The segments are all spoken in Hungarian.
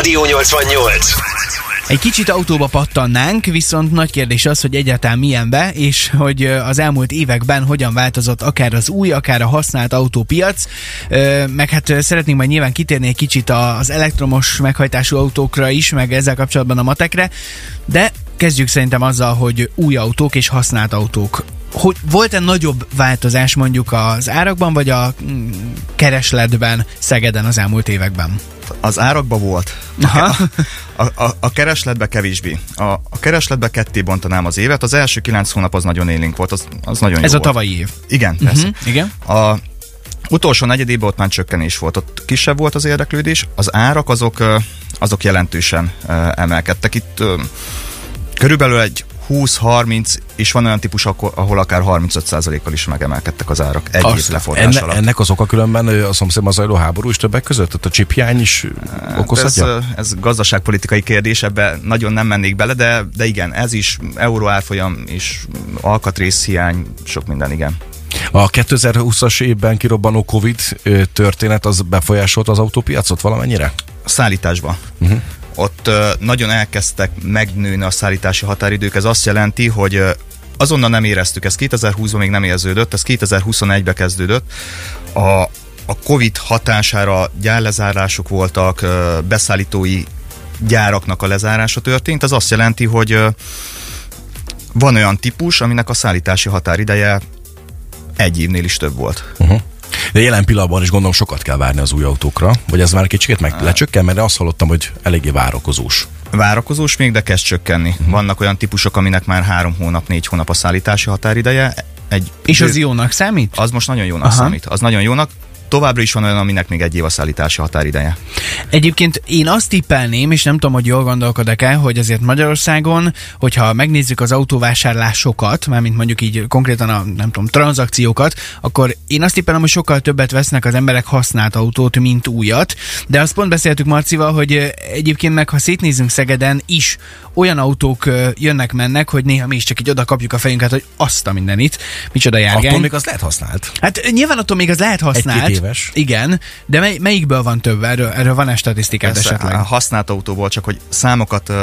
Rádió 88. Egy kicsit autóba pattannánk, viszont nagy kérdés az, hogy egyáltalán milyen be, és hogy az elmúlt években hogyan változott akár az új, akár a használt autópiac. Meg hát szeretnénk majd nyilván kitérni egy kicsit az elektromos meghajtású autókra is, meg ezzel kapcsolatban a matekre, de kezdjük szerintem azzal, hogy új autók és használt autók hogy volt-e nagyobb változás mondjuk az árakban, vagy a mm, keresletben Szegeden az elmúlt években? Az árakban volt. Aha. A, a, a keresletbe kevésbé. A, a keresletbe ketté bontanám az évet. Az első kilenc hónap az nagyon élénk volt, az, az nagyon Ez jó a tavalyi év. Igen, uh-huh. persze. Igen. A utolsó negyedében ott már csökkenés volt, ott kisebb volt az érdeklődés, az árak azok, azok jelentősen emelkedtek. Itt körülbelül egy 20-30, és van olyan típus, ahol akár 35%-kal is megemelkedtek az árak egy év lefordás enne, alatt. Ennek az oka különben a szomszédban zajló háború is többek között? Tehát a csiphiány is hát okozhatja? Ez, ez gazdaságpolitikai kérdés, ebbe nagyon nem mennék bele, de, de igen, ez is euró árfolyam és alkatrészhiány, sok minden, igen. A 2020-as évben kirobbanó Covid történet az befolyásolt az autópiacot valamennyire? A szállításban. Uh-huh ott nagyon elkezdtek megnőni a szállítási határidők. Ez azt jelenti, hogy azonnal nem éreztük, ez 2020-ban még nem érződött, ez 2021-ben kezdődött. A, a Covid hatására gyárlezárások voltak, beszállítói gyáraknak a lezárása történt. Ez azt jelenti, hogy van olyan típus, aminek a szállítási határideje egy évnél is több volt. Uh-huh. De jelen pillanatban is gondolom sokat kell várni az új autókra, vagy ez már kicsit meg lecsökken, mert azt hallottam, hogy eléggé várakozós. Várakozós még, de kezd csökkenni. Uh-huh. Vannak olyan típusok, aminek már három hónap, négy hónap a szállítási határideje. Egy És az jónak számít? Az most nagyon jónak Aha. számít. Az nagyon jónak továbbra is van olyan, aminek még egy év a szállítási határideje. Egyébként én azt tippelném, és nem tudom, hogy jól gondolkodok el, hogy azért Magyarországon, hogyha megnézzük az autóvásárlásokat, mármint mondjuk így konkrétan a nem tudom, tranzakciókat, akkor én azt tippelem, hogy sokkal többet vesznek az emberek használt autót, mint újat. De azt pont beszéltük Marcival, hogy egyébként meg, ha szétnézünk Szegeden is, olyan autók jönnek-mennek, hogy néha mi is csak így oda kapjuk a fejünket, hogy azt a mindenit, micsoda járgány. Attól még az lehet használt. Hát nyilván attól még az lehet használt éves. Igen, de mely, melyikből van több? Erről, erről van-e statisztikát Persze, esetleg? A használt autóból, csak hogy számokat uh,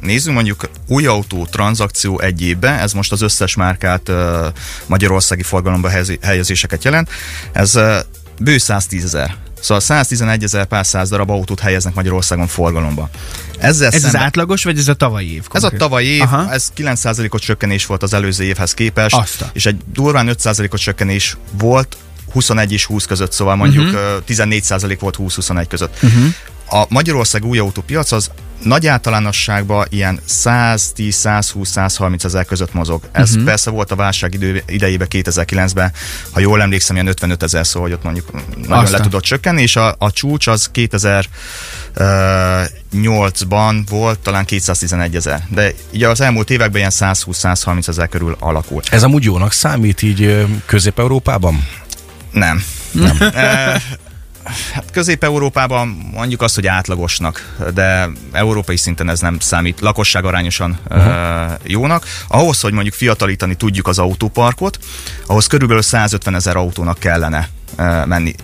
nézzünk, mondjuk új autó tranzakció egy évbe, ez most az összes márkát uh, magyarországi forgalomba helyezéseket jelent, ez uh, bő 110 ezer. Szóval 111 ezer pár száz darab autót helyeznek Magyarországon forgalomba. Ezzel ez szemben... az átlagos, vagy ez a tavalyi év? Konkrét? Ez a tavalyi év, Aha. ez 9%-os csökkenés volt az előző évhez képest, Azta. és egy durván 5%-os csökkenés volt 21 és 20 között, szóval mondjuk uh-huh. Mhm. 14% volt 20-21 között. Uh-huh. A Magyarország új autópiac az nagy általánosságban ilyen 110-120-130 ezer között mozog. Ez uh-huh. persze volt a válság idő, idejében 2009-ben, ha jól emlékszem, ilyen 55 ezer szó, hogy ott mondjuk nagyon Aztán. le tudott csökkenni, és a, a csúcs az 2008-ban volt talán 211 ezer. De ugye az elmúlt években ilyen 120-130 ezer körül alakult. Ez amúgy jónak számít így Közép-Európában? Nem. Nem. Hát Közép-Európában mondjuk azt, hogy átlagosnak, de európai szinten ez nem számít lakosság arányosan uh-huh. jónak. Ahhoz, hogy mondjuk fiatalítani tudjuk az autóparkot, ahhoz körülbelül 150 ezer autónak kellene menni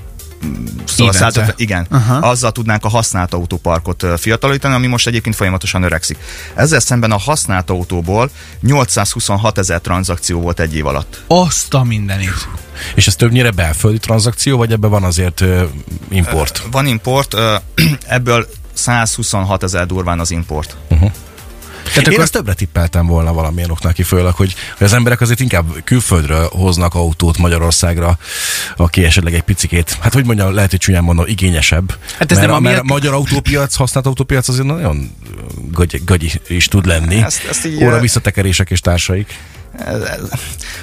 Szóval 150, igen, uh-huh. azzal tudnánk a használt autóparkot fiatalítani, ami most egyébként folyamatosan öregszik. Ezzel szemben a használt autóból 826 ezer tranzakció volt egy év alatt. Azt a mindenit. És ez többnyire belföldi tranzakció, vagy ebben van azért import? Van import, ebből 126 ezer durván az import. Uh-huh. Tehát Én akkor... ezt többre tippeltem volna valamilyen oknak ki, főleg, hogy, hogy az emberek azért inkább külföldről hoznak autót Magyarországra, aki esetleg egy picikét, hát hogy mondjam, lehet, hogy csúnyán mondom, igényesebb. Hát ez mert, nem mert a magyar autópiac, használt autópiac azért nagyon gagyi, gagyi is tud lenni. Ezt, ezt így, Óra visszatekerések és társaik.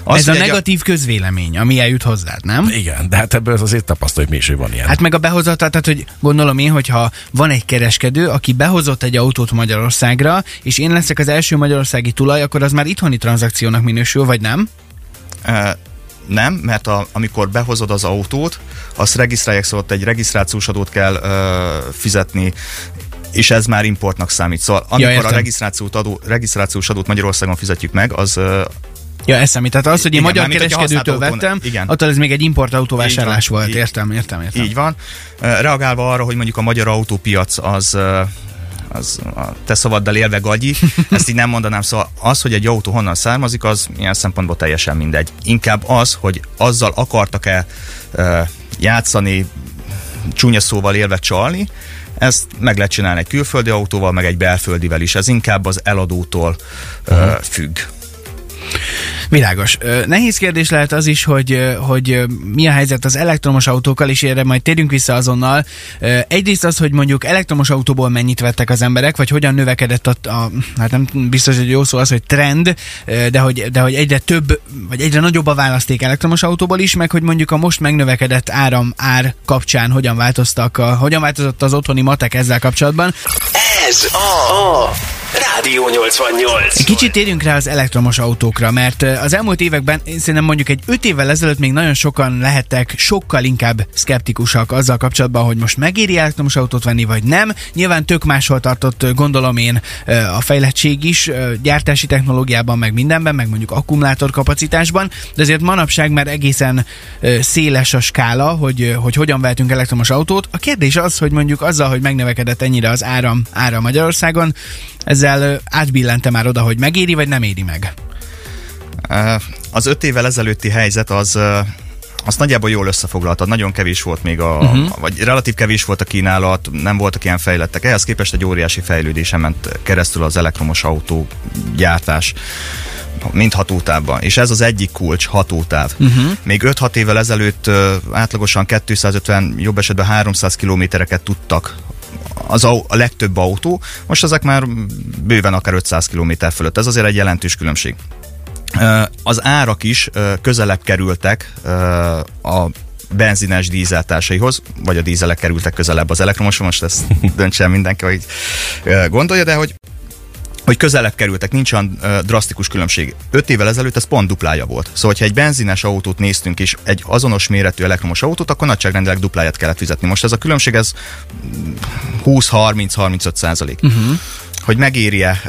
Az, ez a negatív a... közvélemény, ami eljut hozzád, nem? Igen, de hát ebből azért tapasztaljuk mi is, hogy van ilyen. Hát meg a behozatal, tehát hogy gondolom én, hogyha van egy kereskedő, aki behozott egy autót Magyarországra, és én leszek az első magyarországi tulaj, akkor az már itthoni tranzakciónak minősül, vagy nem? Uh, nem, mert a, amikor behozod az autót, azt regisztrálják, szóval egy regisztrációs adót kell uh, fizetni, és ez már importnak számít. Szóval amikor ja, a regisztrációs, adó, regisztrációs adót Magyarországon fizetjük meg, az Ja, ez számít. Tehát az, hogy én Igen, magyar kereskedőtől vettem, igen. attól ez még egy importautóvásárlás Így van, volt. így- Értem, értem, értem. Így van. Reagálva arra, hogy mondjuk a magyar autópiac az az a te szavaddal élve gagyi, ezt így nem mondanám, szóval az, hogy egy autó honnan származik, az ilyen szempontból teljesen mindegy. Inkább az, hogy azzal akartak-e játszani, csúnya szóval élve csalni, ezt meg lehet csinálni egy külföldi autóval, meg egy belföldivel is. Ez inkább az eladótól uh függ. Világos. Nehéz kérdés lehet az is, hogy, hogy mi a helyzet az elektromos autókkal, és erre majd térjünk vissza azonnal. Egyrészt az, hogy mondjuk elektromos autóból mennyit vettek az emberek, vagy hogyan növekedett a, a hát nem biztos, hogy jó szó az, hogy trend, de hogy, de hogy egyre több, vagy egyre nagyobb a választék elektromos autóból is, meg hogy mondjuk a most megnövekedett áram ár kapcsán hogyan változtak, a, hogyan változott az otthoni matek ezzel kapcsolatban. Ez a Rádió 88. Kicsit térjünk rá az elektromos autókra, mert az elmúlt években, én szerintem mondjuk egy öt évvel ezelőtt még nagyon sokan lehettek sokkal inkább szkeptikusak azzal kapcsolatban, hogy most megéri elektromos autót venni, vagy nem. Nyilván tök máshol tartott, gondolom én, a fejlettség is, gyártási technológiában, meg mindenben, meg mondjuk akkumulátor kapacitásban, de azért manapság már egészen széles a skála, hogy, hogy hogyan vehetünk elektromos autót. A kérdés az, hogy mondjuk azzal, hogy megnövekedett ennyire az áram, ára Magyarországon, ezzel ö, átbillente már oda, hogy megéri, vagy nem éri meg. Az öt évvel ezelőtti helyzet az azt nagyjából jól összefoglaltad, nagyon kevés volt még a, uh-huh. vagy relatív kevés volt a kínálat, nem voltak ilyen fejlettek. Ehhez képest egy óriási fejlődésen ment keresztül az elektromos autó gyártás mint hatótávban. És ez az egyik kulcs, hatótáv. Uh-huh. Még 5-6 évvel ezelőtt átlagosan 250, jobb esetben 300 kilométereket tudtak az au- a legtöbb autó, most ezek már bőven akár 500 km fölött. Ez azért egy jelentős különbség. Az árak is közelebb kerültek a benzines dízeltársaihoz, vagy a dízelek kerültek közelebb az elektromoshoz, most ezt döntse mindenki, hogy gondolja, de hogy hogy közelebb kerültek, nincs olyan drasztikus különbség. Öt évvel ezelőtt ez pont duplája volt. Szóval, hogyha egy benzines autót néztünk, és egy azonos méretű elektromos autót, akkor nagyságrendileg dupláját kellett fizetni. Most ez a különbség, ez 20-30-35 százalék. Uh-huh. Hogy megéri-e?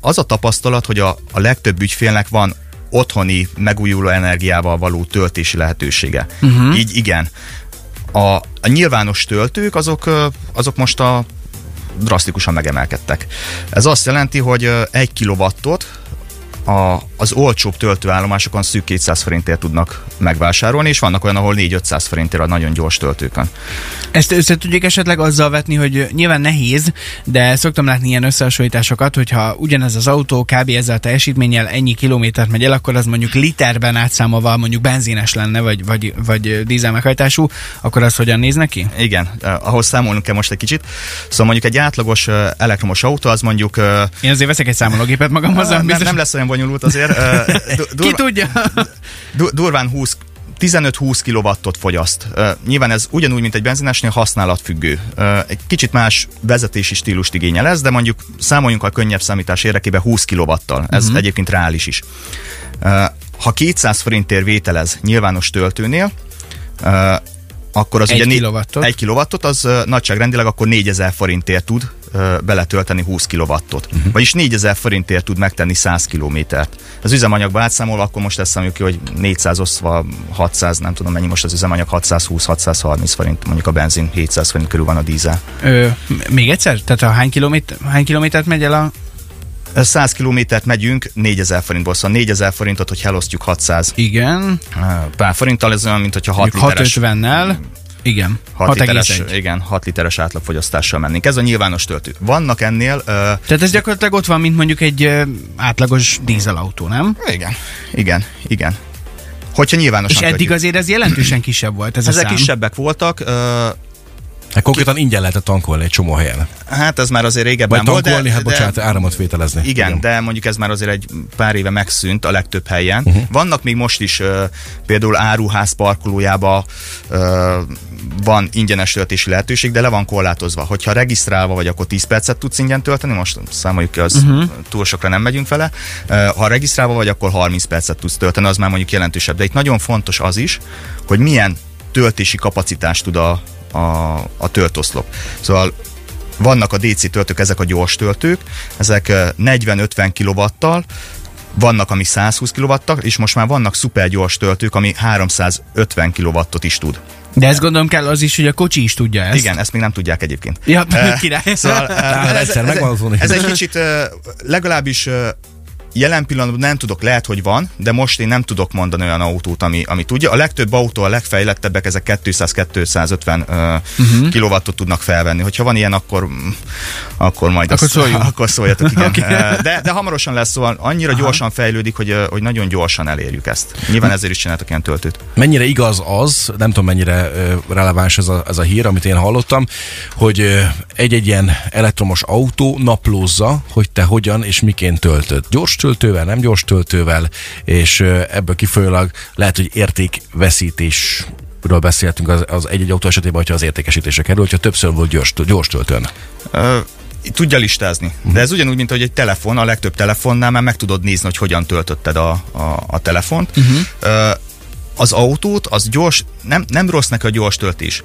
Az a tapasztalat, hogy a, a legtöbb ügyfélnek van otthoni megújuló energiával való töltési lehetősége. Uh-huh. Így igen. A, a nyilvános töltők azok, azok most a drasztikusan megemelkedtek. Ez azt jelenti, hogy ö, egy kilowattot a, az olcsóbb töltőállomásokon szűk 200 forintért tudnak megvásárolni, és vannak olyan, ahol 4-500 forintért a nagyon gyors töltőkön. Ezt össze tudjuk esetleg azzal vetni, hogy nyilván nehéz, de szoktam látni ilyen összehasonlításokat, hogyha ugyanez az autó kb. ezzel a teljesítménnyel ennyi kilométert megy el, akkor az mondjuk literben átszámolva mondjuk benzines lenne, vagy, vagy, vagy dízel meghajtású, akkor az hogyan néz neki? Igen, eh, ahhoz számolnunk kell most egy kicsit. Szóval mondjuk egy átlagos eh, elektromos autó, az mondjuk eh, Én azért veszek egy számológépet magamhoz, nem, nem lesz olyan bonyolult azért. eh, du- Ki durva- tudja? du- durván 20 15-20 kilowattot fogyaszt. Uh, nyilván ez ugyanúgy, mint egy benzinesnél használatfüggő. Uh, egy kicsit más vezetési stílust igényel ez, de mondjuk számoljunk a könnyebb számítás érdekében 20 kilowattal. Ez uh-huh. egyébként reális is. Uh, ha 200 forintért vételez nyilvános töltőnél, akkor az Egy ugye kilowattot. egy kilowattot, az nagyságrendileg akkor 4000 forintért tud beletölteni 20 kilowattot. Uh-huh. Vagyis 4000 forintért tud megtenni 100 kilométert. Az üzemanyagba átszámolva, akkor most ezt számoljuk ki, hogy 400 osztva 600, nem tudom mennyi most az üzemanyag, 620-630 forint, mondjuk a benzin 700 forint körül van a dízel. Ö, még egyszer? Tehát a hány, kilométer, hány kilométert megy el a... 100 kilométert megyünk 4000 forintból, szóval 4000 forintot, hogy elosztjuk 600 Igen, pár forinttal, ez olyan, mint hogyha 6 mondjuk literes 650-nel. Igen, 6 literes, 6,1. igen, 6 literes átlagfogyasztással mennénk. Ez a nyilvános töltő. Vannak ennél... Uh, Tehát ez gyakorlatilag ott van, mint mondjuk egy ö, átlagos dízelautó, nem? igen, igen, igen. Hogyha nyilvánosan És eddig kötjük. azért ez jelentősen kisebb volt ez a Ezek szám. kisebbek voltak, uh, Hát konkrétan ingyen lehetett tankolni egy csomó helyen. hát ez már azért régebben Vagy volt, de, tankolni, hát de, bocsánat, áramot vételezni. Igen, Igen, de mondjuk ez már azért egy pár éve megszűnt a legtöbb helyen. Uh-huh. Vannak még most is uh, például áruház parkolójába uh, van ingyenes töltési lehetőség, de le van korlátozva. Hogyha regisztrálva vagy, akkor 10 percet tudsz ingyen tölteni, most számoljuk ki, az uh-huh. túl sokra nem megyünk vele. Uh, ha regisztrálva vagy, akkor 30 percet tudsz tölteni, az már mondjuk jelentősebb. De itt nagyon fontos az is, hogy milyen töltési kapacitást tud a, a, a töltoszlop. Szóval vannak a DC töltők, ezek a gyors töltők, ezek eh, 40-50 kW-tal vannak, ami 120 kw és most már vannak szupergyors töltők, ami 350 kW-ot is tud. De ezt gondolom kell az is, hogy a kocsi is tudja ezt. Igen, ezt még nem tudják egyébként. Ja, Eh, király. Szóval, eh, ez, ez, ez, ez egy kicsit eh, legalábbis eh, jelen pillanatban nem tudok, lehet, hogy van, de most én nem tudok mondani olyan autót, ami, ami tudja. A legtöbb autó, a legfejlettebbek, ezek 200-250 uh, uh-huh. kilowattot tudnak felvenni. Hogyha van ilyen, akkor, mm, akkor majd Akkor azt, akkor szóljatok, igen. Okay. de, de hamarosan lesz, szóval annyira Aha. gyorsan fejlődik, hogy, hogy nagyon gyorsan elérjük ezt. Nyilván ezért is csináltak ilyen töltőt. Mennyire igaz az, nem tudom mennyire releváns ez a, ez a hír, amit én hallottam, hogy egy-egy ilyen elektromos autó naplózza, hogy te hogyan és miként töltöd. Gyors töltővel, nem gyors töltővel, és ebből kifolyólag lehet, hogy értékveszítés ről beszéltünk az, az egy-egy autó esetében, hogyha az értékesítése kerül, hogyha többször volt gyors, gyors töltőn. Tudja listázni. De ez ugyanúgy, mint hogy egy telefon, a legtöbb telefonnál már meg tudod nézni, hogy hogyan töltötted a, a, a telefont. Uh-huh. Az autót, az gyors, nem, nem rossz neki a gyors töltés.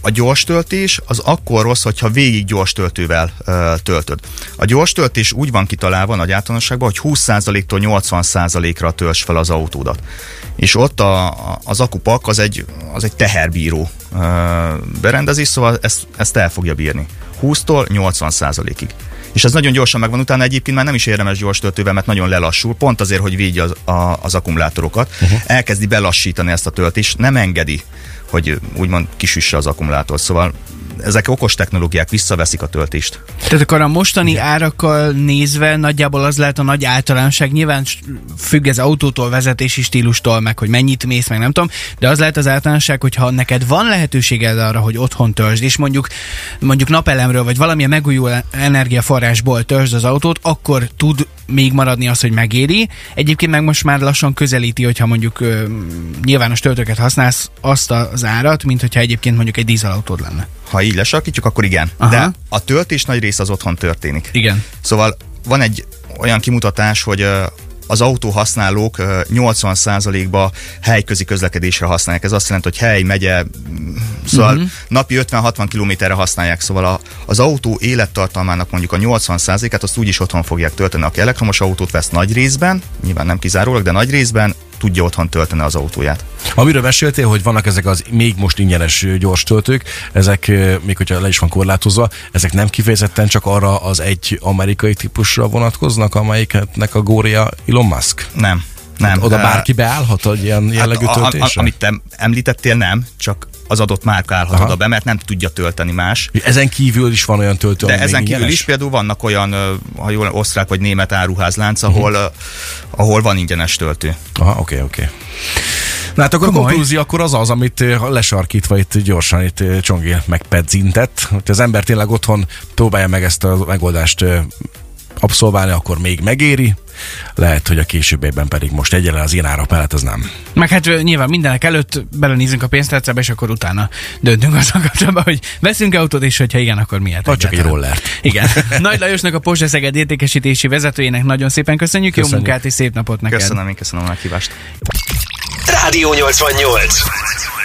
A gyors töltés az akkor rossz, hogyha végig gyors töltővel töltöd. A gyors töltés úgy van kitalálva nagy általánosságban, hogy 20%-tól 80%-ra tölts fel az autódat. És ott a, az akupak az egy, az egy teherbíró berendezés, szóval ezt, ezt el fogja bírni. 20-tól 80 százalékig. És ez nagyon gyorsan megvan, utána egyébként már nem is érdemes gyors töltővel, mert nagyon lelassul, pont azért, hogy védje az, a, az akkumulátorokat. Uh-huh. Elkezdi belassítani ezt a töltést, nem engedi, hogy úgymond kisüsse az akkumulátor. Szóval ezek okos technológiák visszaveszik a töltést. Tehát akkor a mostani árakkal nézve nagyjából az lehet a nagy általánosság. Nyilván függ ez autótól, vezetési stílustól, meg hogy mennyit mész, meg nem tudom, de az lehet az általánosság, hogy ha neked van lehetőséged arra, hogy otthon töltsd, és mondjuk, mondjuk napelemről, vagy valamilyen megújuló energiaforrásból töltsd az autót, akkor tud még maradni az, hogy megéri. Egyébként meg most már lassan közelíti, hogyha mondjuk ö, nyilvános töltőket használsz azt az árat, mint hogyha egyébként mondjuk egy dízelautód lenne. Ha így lesarkítjuk, akkor igen. Aha. De a töltés nagy része az otthon történik. Igen. Szóval van egy olyan kimutatás, hogy az autóhasználók ö, 80%-ba helyközi közlekedésre használják. Ez azt jelenti, hogy hely, megye, szóval uh-huh. napi 50-60 kilométerre használják. Szóval a, az autó élettartalmának mondjuk a 80%-át azt úgyis otthon fogják tölteni. Aki elektromos autót vesz nagy részben, nyilván nem kizárólag, de nagy részben tudja otthon tölteni az autóját. Amiről meséltél, hogy vannak ezek az még most ingyenes gyors töltők, ezek, még hogyha le is van korlátozva, ezek nem kifejezetten csak arra az egy amerikai típusra vonatkoznak, amelyiknek a gória Elon Musk? Nem. Nem. Oda Ö, bárki beállhat egy ilyen jellegű Hát a- a- a- töltésre? Amit te említettél, nem, csak az adott márka állhat Aha. oda be, mert nem tudja tölteni más. Ezen kívül is van olyan töltő, De ezen kívül ingyenes? is például vannak olyan, ha jól osztrák vagy német áruházlánc, ahol, uh-huh. ahol van ingyenes töltő. Aha, oké, oké. Na hát akkor a Komoly. konklúzió akkor az az, amit lesarkítva itt gyorsan itt Csongi megpedzintett, hogy az ember tényleg otthon próbálja meg ezt a megoldást abszolválni, akkor még megéri. Lehet, hogy a későbbiekben pedig most egyelőre az ilyen árak mellett az nem. Meg hát nyilván mindenek előtt belenézünk a pénztárcába, és akkor utána döntünk azzal kapcsolatban, hogy veszünk autót, és hogyha igen, akkor miért? Vagy csak egy rollert. Igen. Nagy Lajosnak a Porsche Szeged értékesítési vezetőjének nagyon szépen köszönjük, jó Köszönjük. munkát és szép napot neked. Köszönöm, én köszönöm a meghívást. Rádió 88.